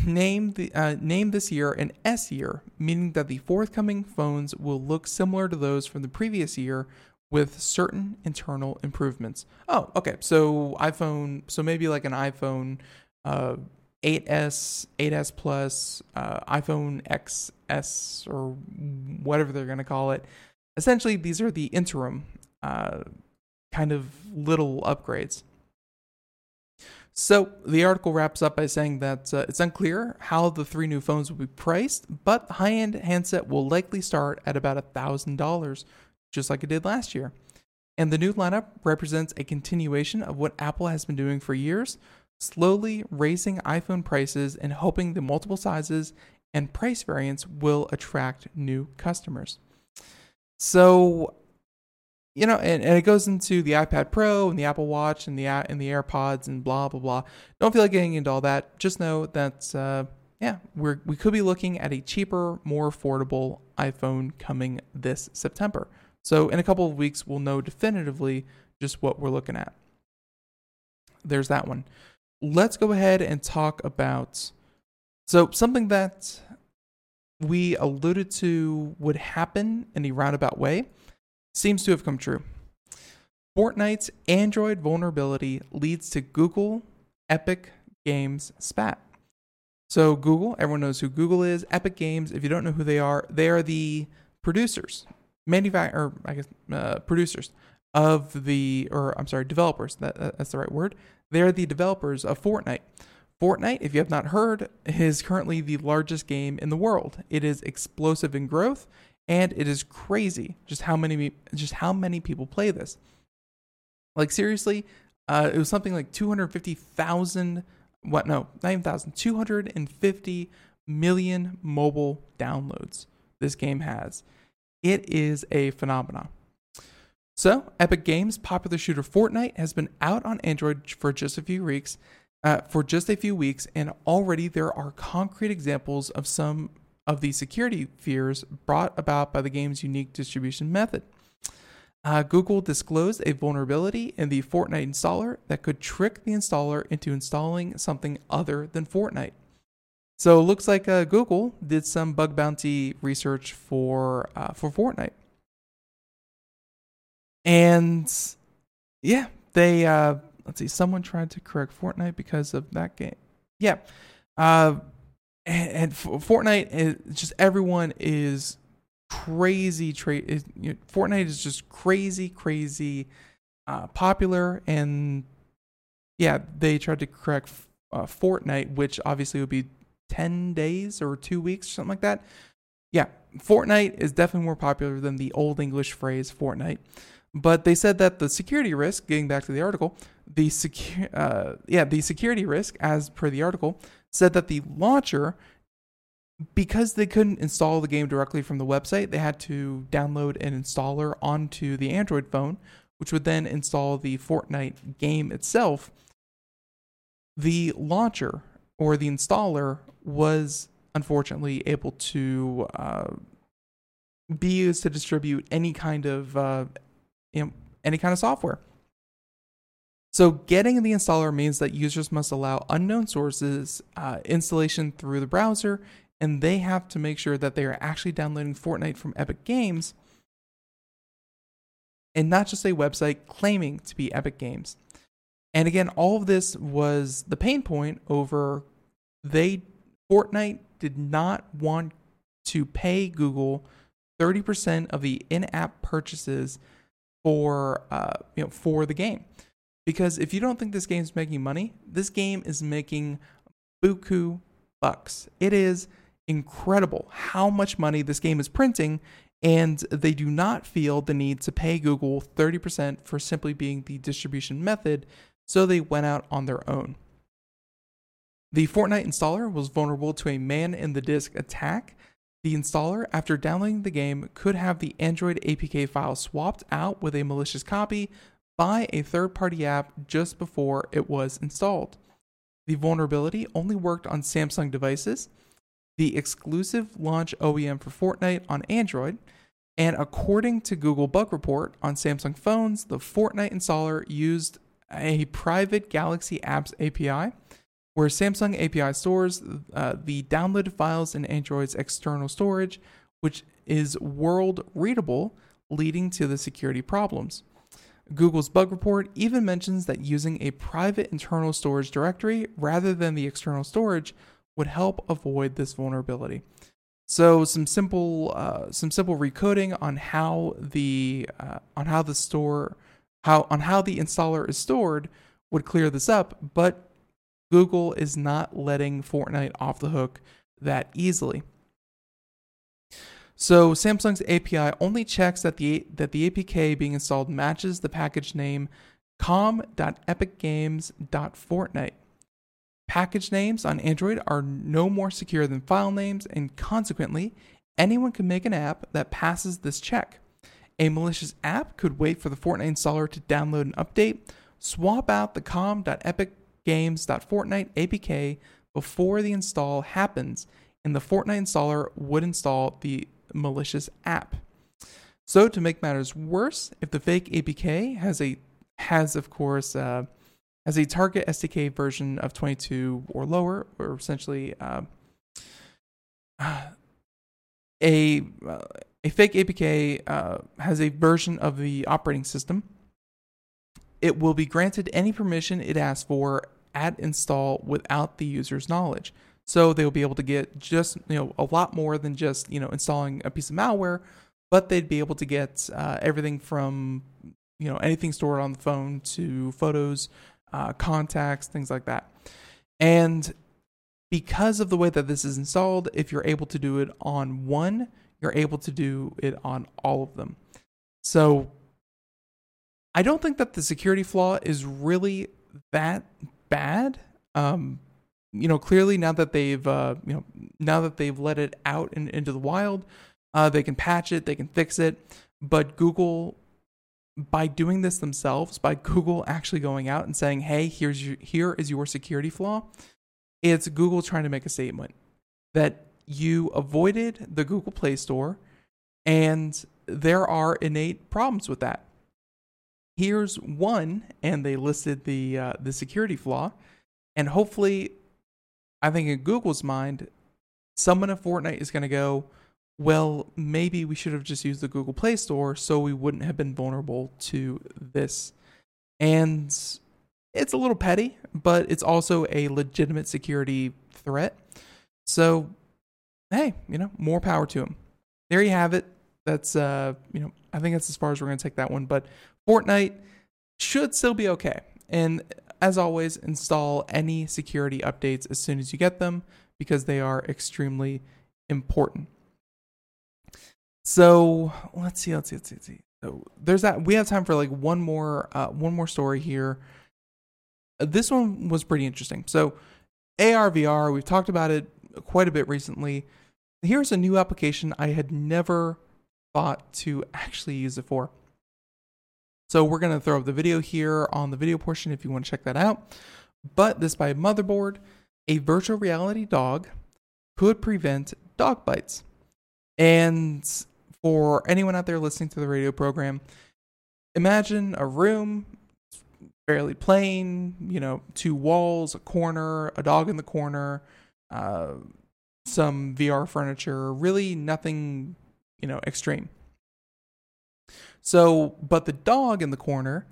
name, the, uh, name this year an S year, meaning that the forthcoming phones will look similar to those from the previous year with certain internal improvements. Oh, okay. So iPhone, so maybe like an iPhone uh, 8S, 8S Plus, uh, iPhone XS, or whatever they're going to call it. Essentially, these are the interim uh, kind of little upgrades. So the article wraps up by saying that uh, it's unclear how the three new phones will be priced, but the high-end handset will likely start at about thousand dollars, just like it did last year. And the new lineup represents a continuation of what Apple has been doing for years, slowly raising iPhone prices and hoping the multiple sizes and price variants will attract new customers. So you know, and, and it goes into the iPad Pro and the Apple Watch and the and the AirPods and blah blah blah. Don't feel like getting into all that. Just know that uh, yeah, we're we could be looking at a cheaper, more affordable iPhone coming this September. So in a couple of weeks, we'll know definitively just what we're looking at. There's that one. Let's go ahead and talk about so something that we alluded to would happen in a roundabout way seems to have come true. Fortnite's Android vulnerability leads to Google Epic Games spat. So, Google, everyone knows who Google is. Epic Games, if you don't know who they are, they are the producers, manufacturer, I guess, uh, producers of the, or I'm sorry, developers. That, that's the right word. They're the developers of Fortnite. Fortnite, if you have not heard, is currently the largest game in the world. It is explosive in growth and it is crazy just how many just how many people play this. Like seriously, uh, it was something like 250,000 what no, not even thousand, 250 million mobile downloads this game has. It is a phenomenon. So, Epic Games' popular shooter Fortnite has been out on Android for just a few weeks, uh, for just a few weeks, and already there are concrete examples of some of the security fears brought about by the game's unique distribution method. Uh, Google disclosed a vulnerability in the Fortnite installer that could trick the installer into installing something other than Fortnite. So it looks like uh, Google did some bug bounty research for uh, for Fortnite, and yeah, they uh, let's see, someone tried to correct Fortnite because of that game. Yeah, uh, and, and Fortnite is just everyone is crazy. You know, Fortnite is just crazy, crazy uh, popular, and yeah, they tried to correct uh, Fortnite, which obviously would be ten days or two weeks, or something like that. Yeah, Fortnite is definitely more popular than the old English phrase Fortnite. But they said that the security risk, getting back to the article, the secu- uh, yeah, the security risk, as per the article, said that the launcher because they couldn't install the game directly from the website, they had to download an installer onto the Android phone, which would then install the Fortnite game itself. The launcher or the installer was unfortunately able to uh, be used to distribute any kind of uh, you know, any kind of software. So, getting the installer means that users must allow unknown sources uh, installation through the browser and they have to make sure that they are actually downloading Fortnite from Epic Games and not just a website claiming to be Epic Games. And again, all of this was the pain point over they Fortnite did not want to pay Google 30% of the in-app purchases for uh, you know for the game. Because if you don't think this game is making money, this game is making buku bucks. It is incredible how much money this game is printing, and they do not feel the need to pay Google 30% for simply being the distribution method, so they went out on their own. The Fortnite installer was vulnerable to a man in the disk attack. The installer, after downloading the game, could have the Android APK file swapped out with a malicious copy by a third party app just before it was installed. The vulnerability only worked on Samsung devices, the exclusive launch OEM for Fortnite on Android. And according to Google Bug Report on Samsung phones, the Fortnite installer used a private Galaxy Apps API, where Samsung API stores uh, the downloaded files in Android's external storage, which is world readable, leading to the security problems. Google's bug report even mentions that using a private internal storage directory rather than the external storage would help avoid this vulnerability. So some simple uh, some simple recoding on how the uh, on how the store how on how the installer is stored would clear this up, but Google is not letting Fortnite off the hook that easily. So Samsung's API only checks that the that the APK being installed matches the package name com.epicgames.fortnite. Package names on Android are no more secure than file names, and consequently, anyone can make an app that passes this check. A malicious app could wait for the Fortnite installer to download an update, swap out the com.epicgames.fortnite APK before the install happens, and the Fortnite installer would install the malicious app. So to make matters worse, if the fake APK has a has of course uh, as a target SDK version of 22 or lower, or essentially uh, a uh, a fake APK uh, has a version of the operating system. It will be granted any permission it asks for at install without the user's knowledge. So they will be able to get just you know a lot more than just you know installing a piece of malware, but they'd be able to get uh, everything from you know anything stored on the phone to photos uh, contacts, things like that. And because of the way that this is installed, if you're able to do it on one you're able to do it on all of them. So I don't think that the security flaw is really that bad. Um, you know, clearly now that they've uh, you know now that they've let it out in, into the wild, uh, they can patch it, they can fix it. But Google, by doing this themselves, by Google actually going out and saying, "Hey, here's your here is your security flaw," it's Google trying to make a statement that you avoided the Google Play Store, and there are innate problems with that. Here's one, and they listed the uh, the security flaw, and hopefully, I think in Google's mind, someone at Fortnite is going to go, well, maybe we should have just used the Google Play Store so we wouldn't have been vulnerable to this. And it's a little petty, but it's also a legitimate security threat. So, hey, you know, more power to them. There you have it. That's uh, you know, I think that's as far as we're going to take that one, but Fortnite should still be okay. And as always, install any security updates as soon as you get them because they are extremely important. So let's see, let's see, let's see, let's see. So there's that. We have time for like one more, uh, one more story here. This one was pretty interesting. So AR VR, we've talked about it quite a bit recently. Here's a new application I had never thought to actually use it for. So we're going to throw up the video here on the video portion if you want to check that out. But this by Motherboard, a virtual reality dog could prevent dog bites. And for anyone out there listening to the radio program, imagine a room fairly plain, you know, two walls, a corner, a dog in the corner, uh, some VR furniture, really nothing, you know, extreme. So, but the dog in the corner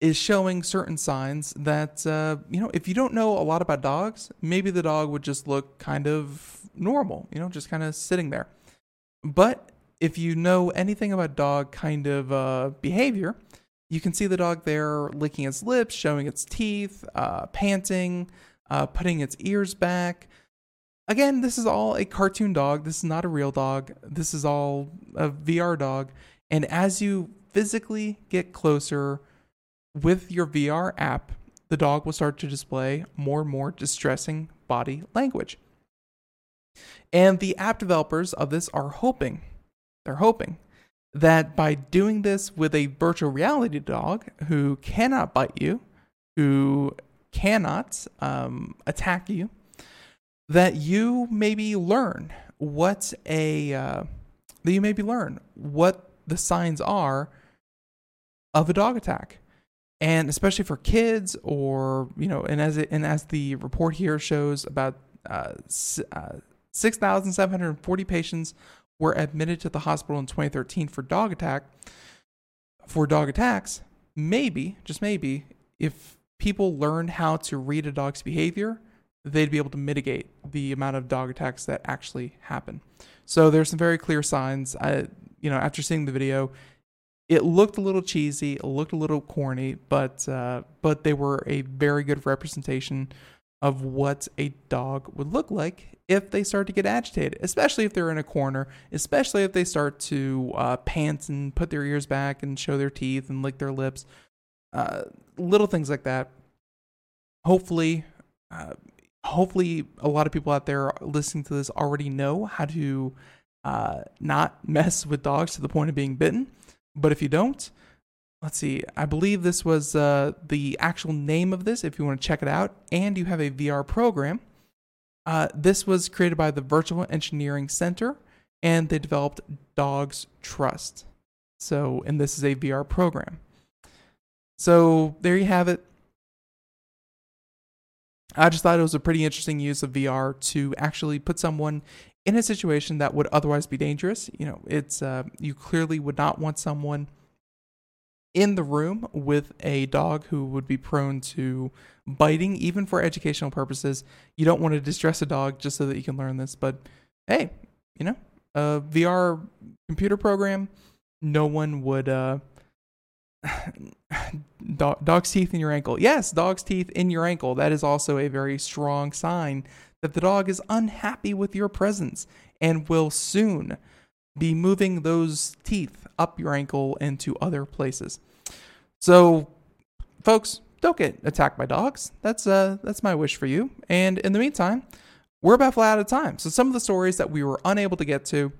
is showing certain signs that, uh, you know, if you don't know a lot about dogs, maybe the dog would just look kind of normal, you know, just kind of sitting there. But if you know anything about dog kind of uh, behavior, you can see the dog there licking its lips, showing its teeth, uh, panting, uh, putting its ears back. Again, this is all a cartoon dog. This is not a real dog. This is all a VR dog. And as you physically get closer with your VR app, the dog will start to display more and more distressing body language. And the app developers of this are hoping, they're hoping that by doing this with a virtual reality dog who cannot bite you, who cannot um, attack you, that you maybe learn what a uh, that you maybe learn what the signs are of a dog attack. And especially for kids or you know and as it and as the report here shows about uh, uh, 6,740 patients were admitted to the hospital in 2013 for dog attack for dog attacks. Maybe just maybe if people learned how to read a dog's behavior they'd be able to mitigate the amount of dog attacks that actually happen. So there's some very clear signs. I, you know after seeing the video it looked a little cheesy it looked a little corny but uh, but they were a very good representation of what a dog would look like if they start to get agitated, especially if they're in a corner, especially if they start to uh, pant and put their ears back and show their teeth and lick their lips, uh, little things like that. Hopefully, uh, hopefully, a lot of people out there listening to this already know how to uh, not mess with dogs to the point of being bitten. But if you don't, let's see, I believe this was uh, the actual name of this if you want to check it out, and you have a VR program. Uh, this was created by the Virtual Engineering Center, and they developed Dogs Trust. So, and this is a VR program. So, there you have it. I just thought it was a pretty interesting use of VR to actually put someone in a situation that would otherwise be dangerous. You know, it's uh, you clearly would not want someone in the room with a dog who would be prone to biting, even for educational purposes. You don't want to distress a dog just so that you can learn this. But hey, you know, a VR computer program, no one would. Uh, dog, dog's teeth in your ankle. Yes, dog's teeth in your ankle. That is also a very strong sign that the dog is unhappy with your presence and will soon be moving those teeth up your ankle and to other places. So, folks, don't get attacked by dogs. That's uh that's my wish for you. And in the meantime, we're about flat out of time. So some of the stories that we were unable to get to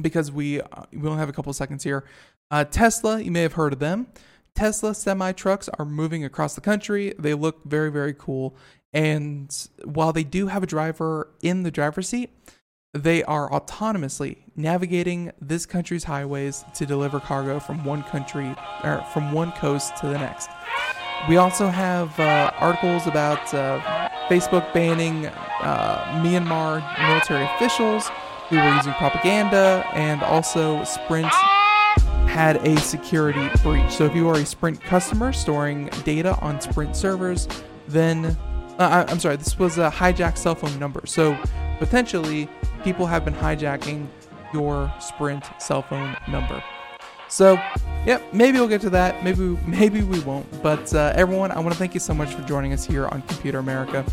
because we uh, we only have a couple seconds here. Uh, Tesla, you may have heard of them. Tesla semi trucks are moving across the country. They look very very cool. And while they do have a driver in the driver's seat, they are autonomously navigating this country's highways to deliver cargo from one country or from one coast to the next. We also have uh, articles about uh, Facebook banning uh, Myanmar military officials who were using propaganda, and also Sprint had a security breach. So if you are a Sprint customer storing data on Sprint servers, then uh, I'm sorry, this was a hijacked cell phone number. So potentially, people have been hijacking your Sprint cell phone number. So, yeah, maybe we'll get to that. Maybe maybe we won't. But uh, everyone, I want to thank you so much for joining us here on Computer America.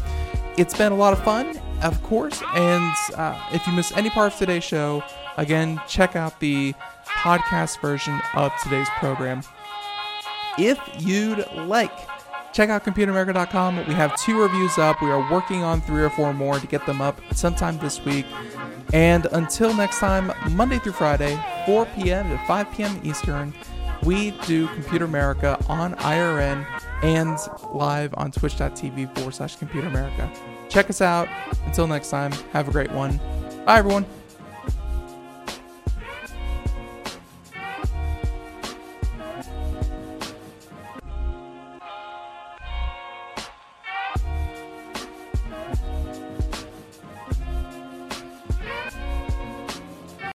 It's been a lot of fun, of course. And uh, if you miss any part of today's show, again, check out the podcast version of today's program. If you'd like, check out computeramerica.com. We have two reviews up. We are working on three or four more to get them up sometime this week. And until next time, Monday through Friday, 4 p.m. to 5 p.m. Eastern, we do Computer America on IRN and live on twitch.tv forward slash Computer America. Check us out. Until next time, have a great one. Bye, everyone.